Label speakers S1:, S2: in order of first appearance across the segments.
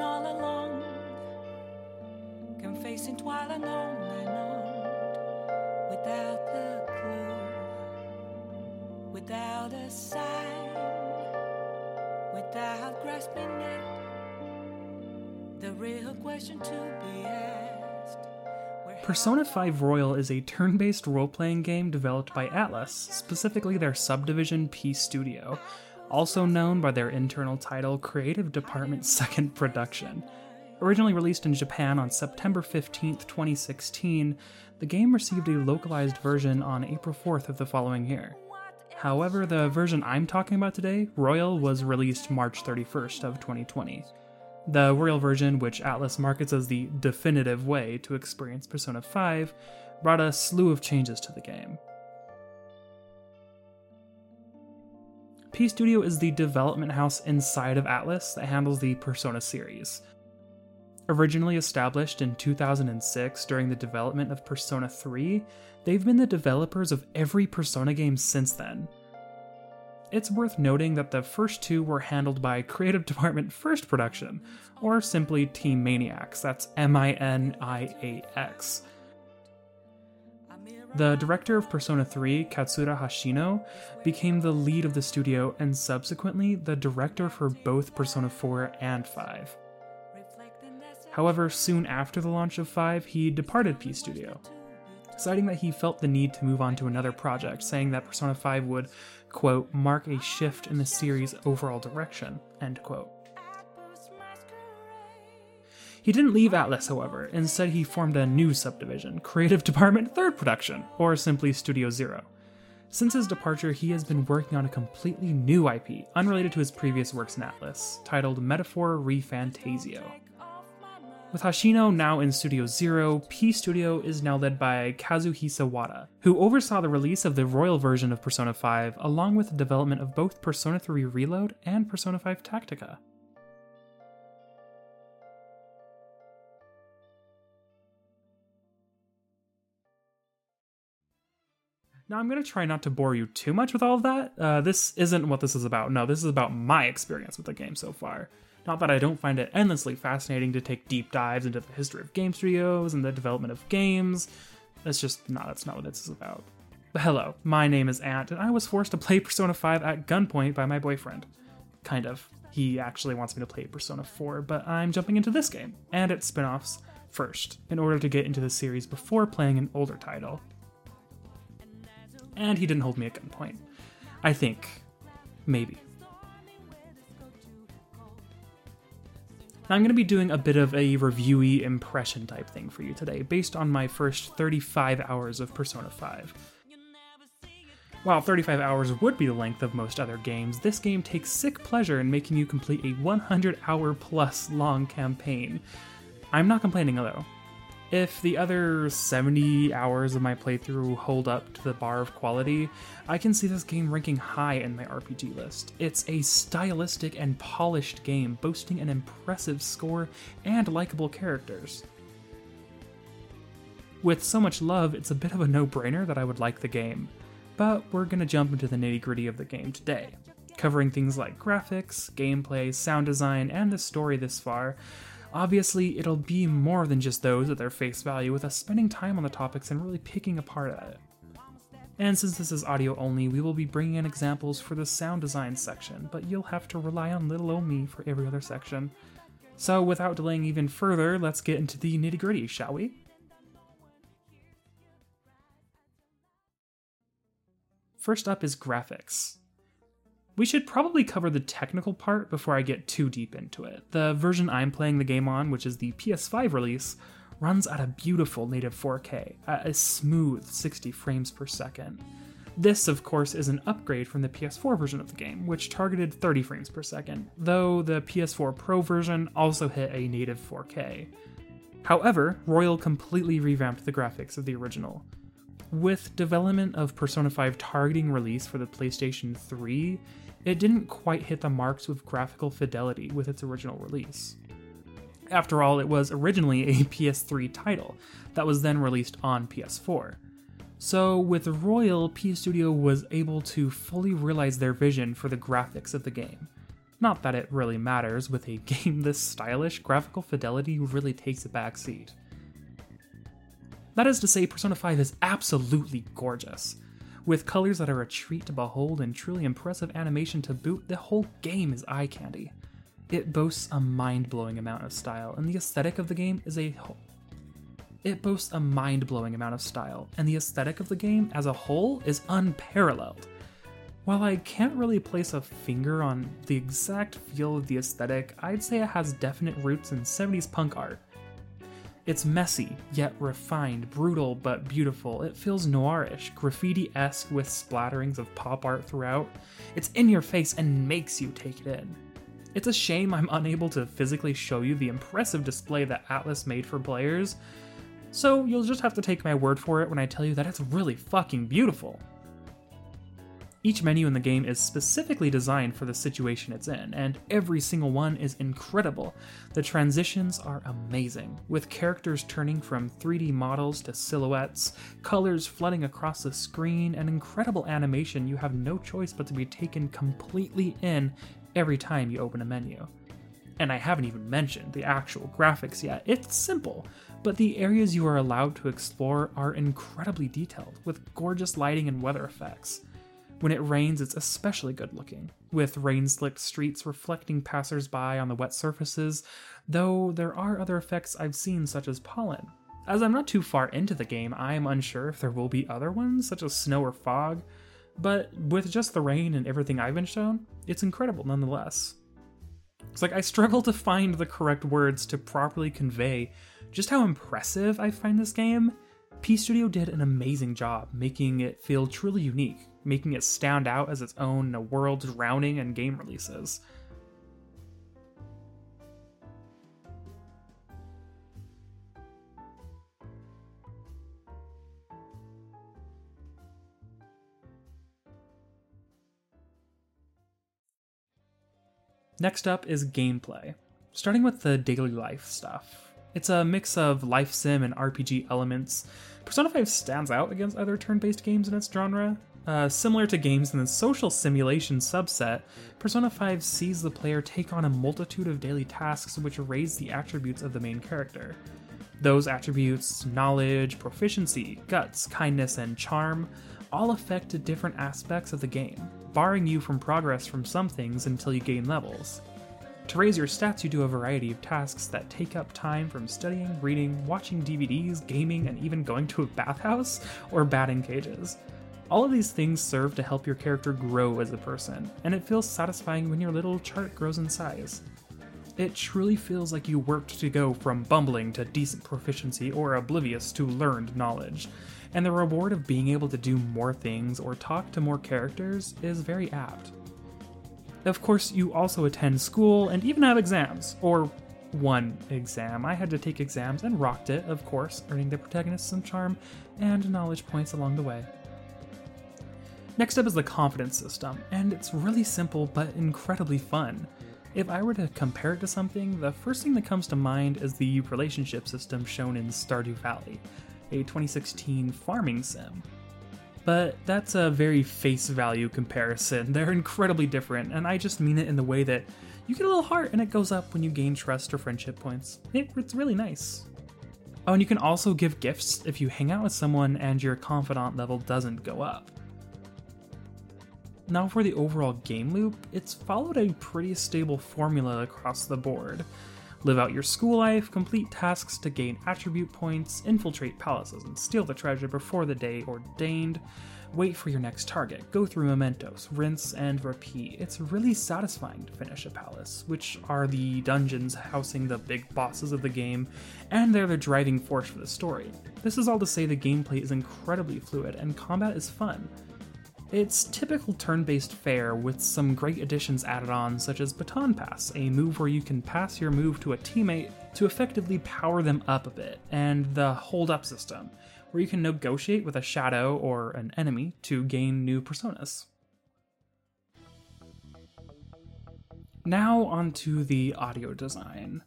S1: all along, confessing while alone and on, without the clue, without a sign, without grasping it. The real question to be asked.
S2: Persona 5 Royal is a turn based role playing game developed by Atlus, specifically their subdivision P Studio, also known by their internal title Creative Department Second Production. Originally released in Japan on September 15, 2016, the game received a localized version on April 4th of the following year. However, the version I'm talking about today, Royal, was released March 31st of 2020. The Royal version, which Atlus markets as the definitive way to experience Persona 5, brought a slew of changes to the game. P Studio is the development house inside of Atlus that handles the Persona series. Originally established in 2006 during the development of Persona 3, they've been the developers of every Persona game since then. It's worth noting that the first two were handled by Creative Department First Production, or simply Team Maniax, that's M I N I A X. The director of Persona 3, Katsura Hashino, became the lead of the studio and subsequently the director for both Persona 4 and 5. However, soon after the launch of 5, he departed P Studio, citing that he felt the need to move on to another project, saying that Persona 5 would, quote, mark a shift in the series' overall direction, end quote. He didn't leave Atlus, however. Instead, he formed a new subdivision, Creative Department Third Production, or simply Studio Zero. Since his departure, he has been working on a completely new IP, unrelated to his previous works in Atlus, titled Metaphor ReFantazio. With Hashino now in Studio Zero, P Studio is now led by Kazuhisa Wada, who oversaw the release of the Royal version of Persona 5, along with the development of both Persona 3 Reload and Persona 5 Tactica. Now, I'm going to try not to bore you too much with all of that. Uh, this isn't what this is about. No, this is about my experience with the game so far. Not that I don't find it endlessly fascinating to take deep dives into the history of game studios and the development of games. That's just not, that's not what this is about. But hello, my name is Ant, and I was forced to play Persona 5 at gunpoint by my boyfriend. Kind of. He actually wants me to play Persona 4, but I'm jumping into this game, and its spin offs, first, in order to get into the series before playing an older title and he didn't hold me at gunpoint. I think. Maybe. Now, I'm going to be doing a bit of a reviewy impression type thing for you today, based on my first 35 hours of Persona 5. While 35 hours would be the length of most other games, this game takes sick pleasure in making you complete a 100 hour plus long campaign. I'm not complaining though. If the other 70 hours of my playthrough hold up to the bar of quality, I can see this game ranking high in my RPG list. It's a stylistic and polished game, boasting an impressive score and likable characters. With so much love, it's a bit of a no brainer that I would like the game. But we're gonna jump into the nitty gritty of the game today, covering things like graphics, gameplay, sound design, and the story this far, Obviously, it'll be more than just those at their face value, with us spending time on the topics and really picking apart at it. And since this is audio only, we will be bringing in examples for the sound design section, but you'll have to rely on little old me for every other section. So, without delaying even further, let's get into the nitty gritty, shall we? First up is graphics. We should probably cover the technical part before I get too deep into it. The version I'm playing the game on, which is the PS5 release, runs at a beautiful native 4K, at a smooth 60 frames per second. This, of course, is an upgrade from the PS4 version of the game, which targeted 30 frames per second, though the PS4 Pro version also hit a native 4K. However, Royal completely revamped the graphics of the original. With development of Persona 5 targeting release for the PlayStation 3, it didn't quite hit the marks with graphical fidelity with its original release. After all, it was originally a PS3 title that was then released on PS4. So, with Royal, P Studio was able to fully realize their vision for the graphics of the game. Not that it really matters, with a game this stylish, graphical fidelity really takes a back seat. That is to say, Persona 5 is absolutely gorgeous. With colors that are a treat to behold and truly impressive animation to boot, the whole game is eye candy. It boasts a mind blowing amount of style, and the aesthetic of the game is a. It boasts a mind blowing amount of style, and the aesthetic of the game as a whole is unparalleled. While I can't really place a finger on the exact feel of the aesthetic, I'd say it has definite roots in 70s punk art. It's messy, yet refined, brutal, but beautiful. It feels noirish, graffiti esque with splatterings of pop art throughout. It's in your face and makes you take it in. It's a shame I'm unable to physically show you the impressive display that Atlus made for players, so you'll just have to take my word for it when I tell you that it's really fucking beautiful. Each menu in the game is specifically designed for the situation it's in, and every single one is incredible. The transitions are amazing, with characters turning from 3D models to silhouettes, colors flooding across the screen, and incredible animation you have no choice but to be taken completely in every time you open a menu. And I haven't even mentioned the actual graphics yet. It's simple, but the areas you are allowed to explore are incredibly detailed, with gorgeous lighting and weather effects. When it rains, it's especially good looking, with rain slicked streets reflecting passersby on the wet surfaces, though there are other effects I've seen, such as pollen. As I'm not too far into the game, I am unsure if there will be other ones, such as snow or fog, but with just the rain and everything I've been shown, it's incredible nonetheless. It's like I struggle to find the correct words to properly convey just how impressive I find this game. P Studio did an amazing job making it feel truly unique, making it stand out as its own in a world drowning in game releases. Next up is gameplay, starting with the daily life stuff. It's a mix of life sim and RPG elements. Persona 5 stands out against other turn based games in its genre, uh, similar to games in the social simulation subset, Persona 5 sees the player take on a multitude of daily tasks which raise the attributes of the main character. Those attributes, knowledge, proficiency, guts, kindness, and charm, all affect different aspects of the game, barring you from progress from some things until you gain levels. To raise your stats, you do a variety of tasks that take up time from studying, reading, watching DVDs, gaming, and even going to a bathhouse or batting cages. All of these things serve to help your character grow as a person, and it feels satisfying when your little chart grows in size. It truly feels like you worked to go from bumbling to decent proficiency or oblivious to learned knowledge, and the reward of being able to do more things or talk to more characters is very apt. Of course, you also attend school and even have exams, or one exam. I had to take exams and rocked it, of course, earning the protagonist some charm and knowledge points along the way. Next up is the confidence system, and it's really simple but incredibly fun. If I were to compare it to something, the first thing that comes to mind is the relationship system shown in Stardew Valley, a 2016 farming sim. But that's a very face value comparison. They're incredibly different, and I just mean it in the way that you get a little heart and it goes up when you gain trust or friendship points. It, it's really nice. Oh, and you can also give gifts if you hang out with someone and your confidant level doesn't go up. Now, for the overall game loop, it's followed a pretty stable formula across the board. Live out your school life, complete tasks to gain attribute points, infiltrate palaces and steal the treasure before the day ordained, wait for your next target, go through mementos, rinse and repeat. It's really satisfying to finish a palace, which are the dungeons housing the big bosses of the game, and they're the driving force for the story. This is all to say the gameplay is incredibly fluid and combat is fun. It's typical turn based fare with some great additions added on, such as Baton Pass, a move where you can pass your move to a teammate to effectively power them up a bit, and the Hold Up system, where you can negotiate with a shadow or an enemy to gain new personas. Now, onto the audio design.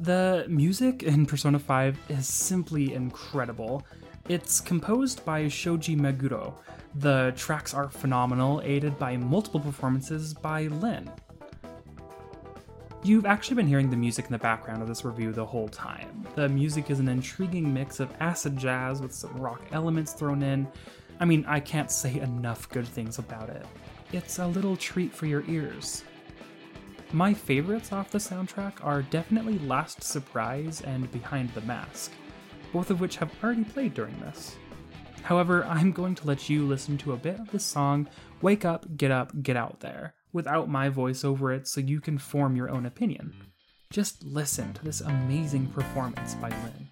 S2: The music in Persona 5 is simply incredible. It's composed by Shoji Meguro, the tracks are phenomenal, aided by multiple performances by Lyn. You've actually been hearing the music in the background of this review the whole time. The music is an intriguing mix of acid jazz with some rock elements thrown in. I mean, I can't say enough good things about it. It's a little treat for your ears. My favorites off the soundtrack are definitely Last Surprise and Behind the Mask, both of which have already played during this. However, I'm going to let you listen to a bit of the song Wake Up, Get Up, Get Out There without my voice over it so you can form your own opinion. Just listen to this amazing performance by Lyn.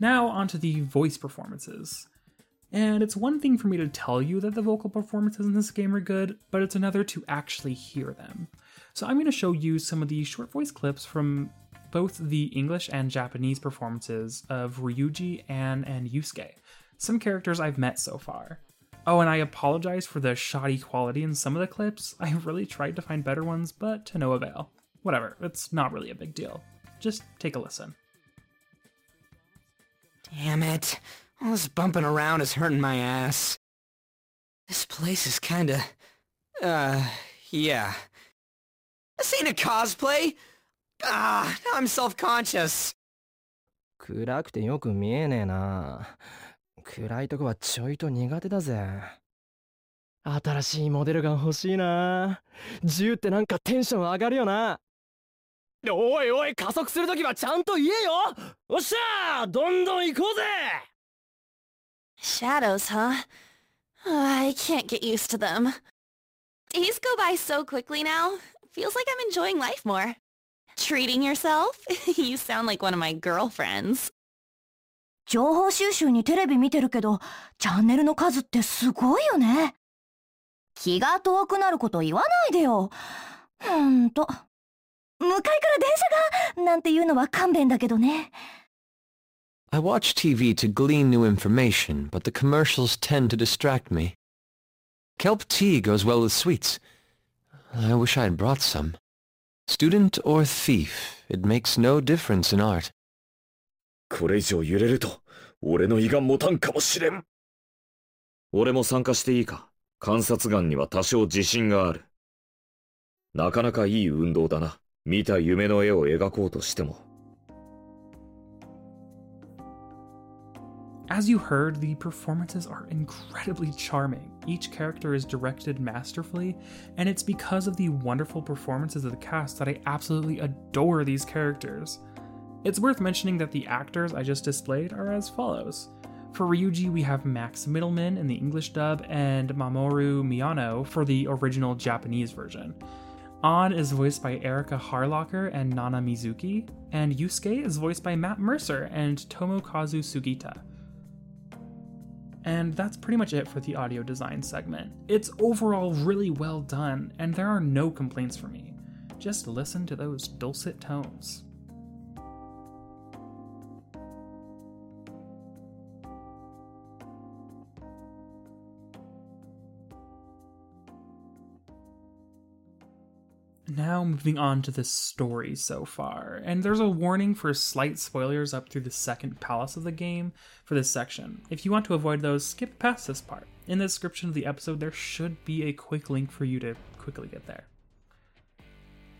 S2: Now, onto the voice performances. And it's one thing for me to tell you that the vocal performances in this game are good, but it's another to actually hear them. So I'm going to show you some of the short voice clips from both the English and Japanese performances of Ryuji, and Yusuke, some characters I've met so far. Oh, and I apologize for the shoddy quality in some of the clips. I really tried to find better ones, but to no avail. Whatever, it's not really a big deal. Just take a listen.
S3: Damn it. All this bumping around is hurting my ass. This place is kinda... Uh, yeah. This ain't a cosplay! Ah, now I'm self-conscious.
S4: 暗くてよく見えねえな。暗いとこはちょいと苦手だぜ。新しいモデルガン欲しいな。銃ってなんかテンション上がるよな。おいおい加速するときはちゃんと言えよおっしゃどんどん行こうぜ
S5: Shadows, huh? Oh, I can't get used to them. Days go by so quickly now. Feels like I'm enjoying life more. Treating yourself? you sound like one of my girlfriends.
S6: 情報収集にテレビ見てるけど、チャンネルの数ってすごいよね。気が遠くなること言わないでよ。ほんと。向かいから電車がなんていうのは勘弁だけどね。
S7: I watch TV to glean new information, but the commercials tend to distract me. Kelp tea goes well with sweets. I wish I had brought some. Student or thief, it makes no difference in art.
S8: これ以上揺れると、俺の胃が持たんかもしれん。俺も参加していいか観察眼には多少自信がある。なかなかいい運動だな。見た夢の絵を描こうとしても
S2: As you heard, the performances are incredibly charming. Each character is directed masterfully, and it's because of the wonderful performances of the cast that I absolutely adore these characters. It's worth mentioning that the actors I just displayed are as follows. For Ryuji, we have Max Mittelman in the English dub and Mamoru Miyano for the original Japanese version. Ann is voiced by Erika Harlacher and Nana Mizuki, and Yusuke is voiced by Matt Mercer and Tomokazu Sugita. And that's pretty much it for the audio design segment. It's overall really well done, and there are no complaints for me. Just listen to those dulcet tones. Now, moving on to the story so far, and there's a warning for slight spoilers up through the second palace of the game for this section. If you want to avoid those, skip past this part. In the description of the episode, there should be a quick link for you to quickly get there.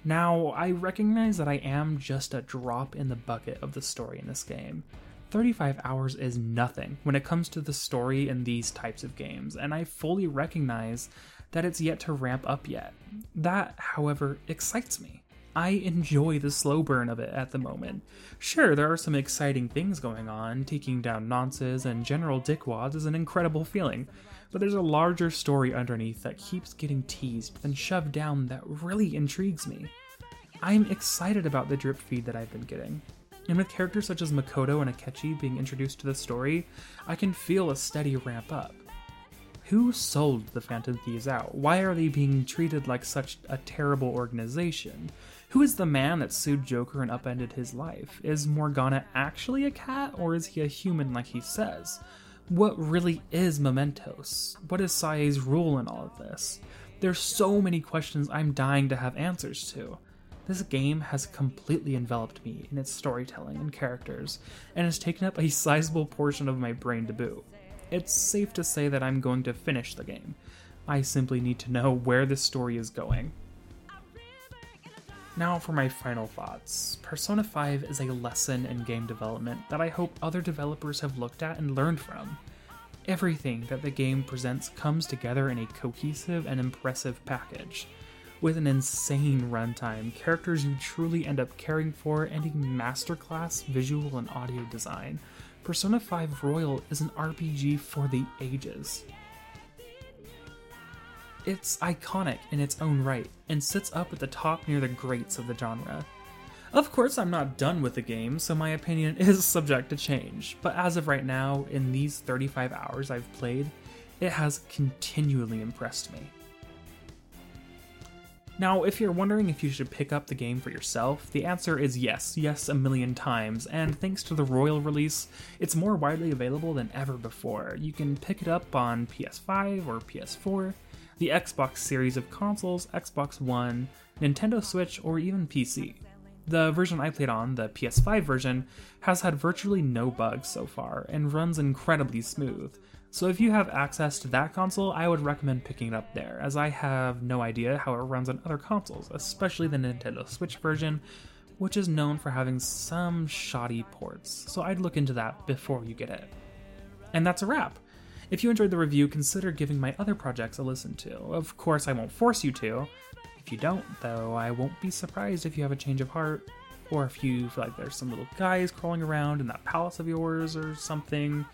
S2: Now, I recognize that I am just a drop in the bucket of the story in this game. 35 hours is nothing when it comes to the story in these types of games, and I fully recognize that it's yet to ramp up yet. That, however, excites me. I enjoy the slow burn of it at the moment. Sure, there are some exciting things going on, taking down nonces and general dickwads is an incredible feeling, but there's a larger story underneath that keeps getting teased and shoved down that really intrigues me. I'm excited about the drip feed that I've been getting. And with characters such as Makoto and Akechi being introduced to the story, I can feel a steady ramp up. Who sold the Phantom Thieves out? Why are they being treated like such a terrible organization? Who is the man that sued Joker and upended his life? Is Morgana actually a cat, or is he a human like he says? What really is Mementos? What is Sae's role in all of this? There's so many questions I'm dying to have answers to. This game has completely enveloped me in its storytelling and characters, and has taken up a sizable portion of my brain to boot it's safe to say that I'm going to finish the game. I simply need to know where this story is going. Now for my final thoughts. Persona 5 is a lesson in game development that I hope other developers have looked at and learned from. Everything that the game presents comes together in a cohesive and impressive package. With an insane runtime, characters you truly end up caring for, and a masterclass visual and audio design, Persona 5 Royal is an RPG for the ages. It's iconic in its own right and sits up at the top near the greats of the genre. Of course, I'm not done with the game, so my opinion is subject to change, but as of right now, in these 35 hours I've played, it has continually impressed me. Now, if you're wondering if you should pick up the game for yourself, the answer is yes, yes, a million times, and thanks to the Royal release, it's more widely available than ever before. You can pick it up on PS5 or PS4, the Xbox series of consoles, Xbox One, Nintendo Switch, or even PC. The version I played on, the PS5 version, has had virtually no bugs so far and runs incredibly smooth. So if you have access to that console, I would recommend picking it up there, as I have no idea how it runs on other consoles, especially the Nintendo Switch version, which is known for having some shoddy ports, so I'd look into that before you get it. And that's a wrap. If you enjoyed the review, consider giving my other projects a listen to. Of course, I won't force you to. If you don't, though, I won't be surprised if you have a change of heart, or if you feel like there's some little guys crawling around in that palace of yours or something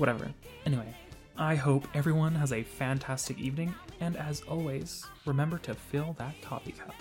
S2: Whatever. Anyway, I hope everyone has a fantastic evening, and as always, remember to fill that coffee cup.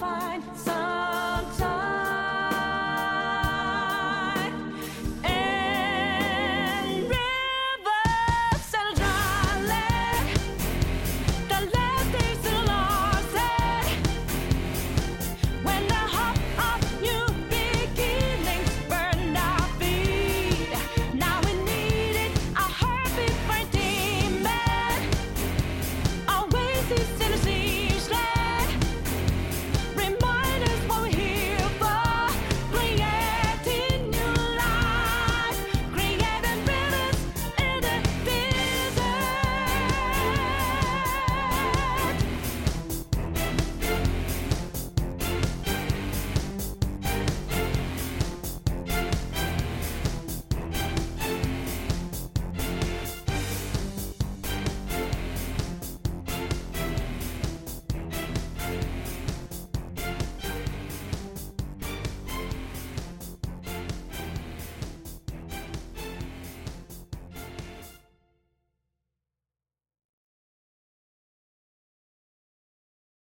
S1: find some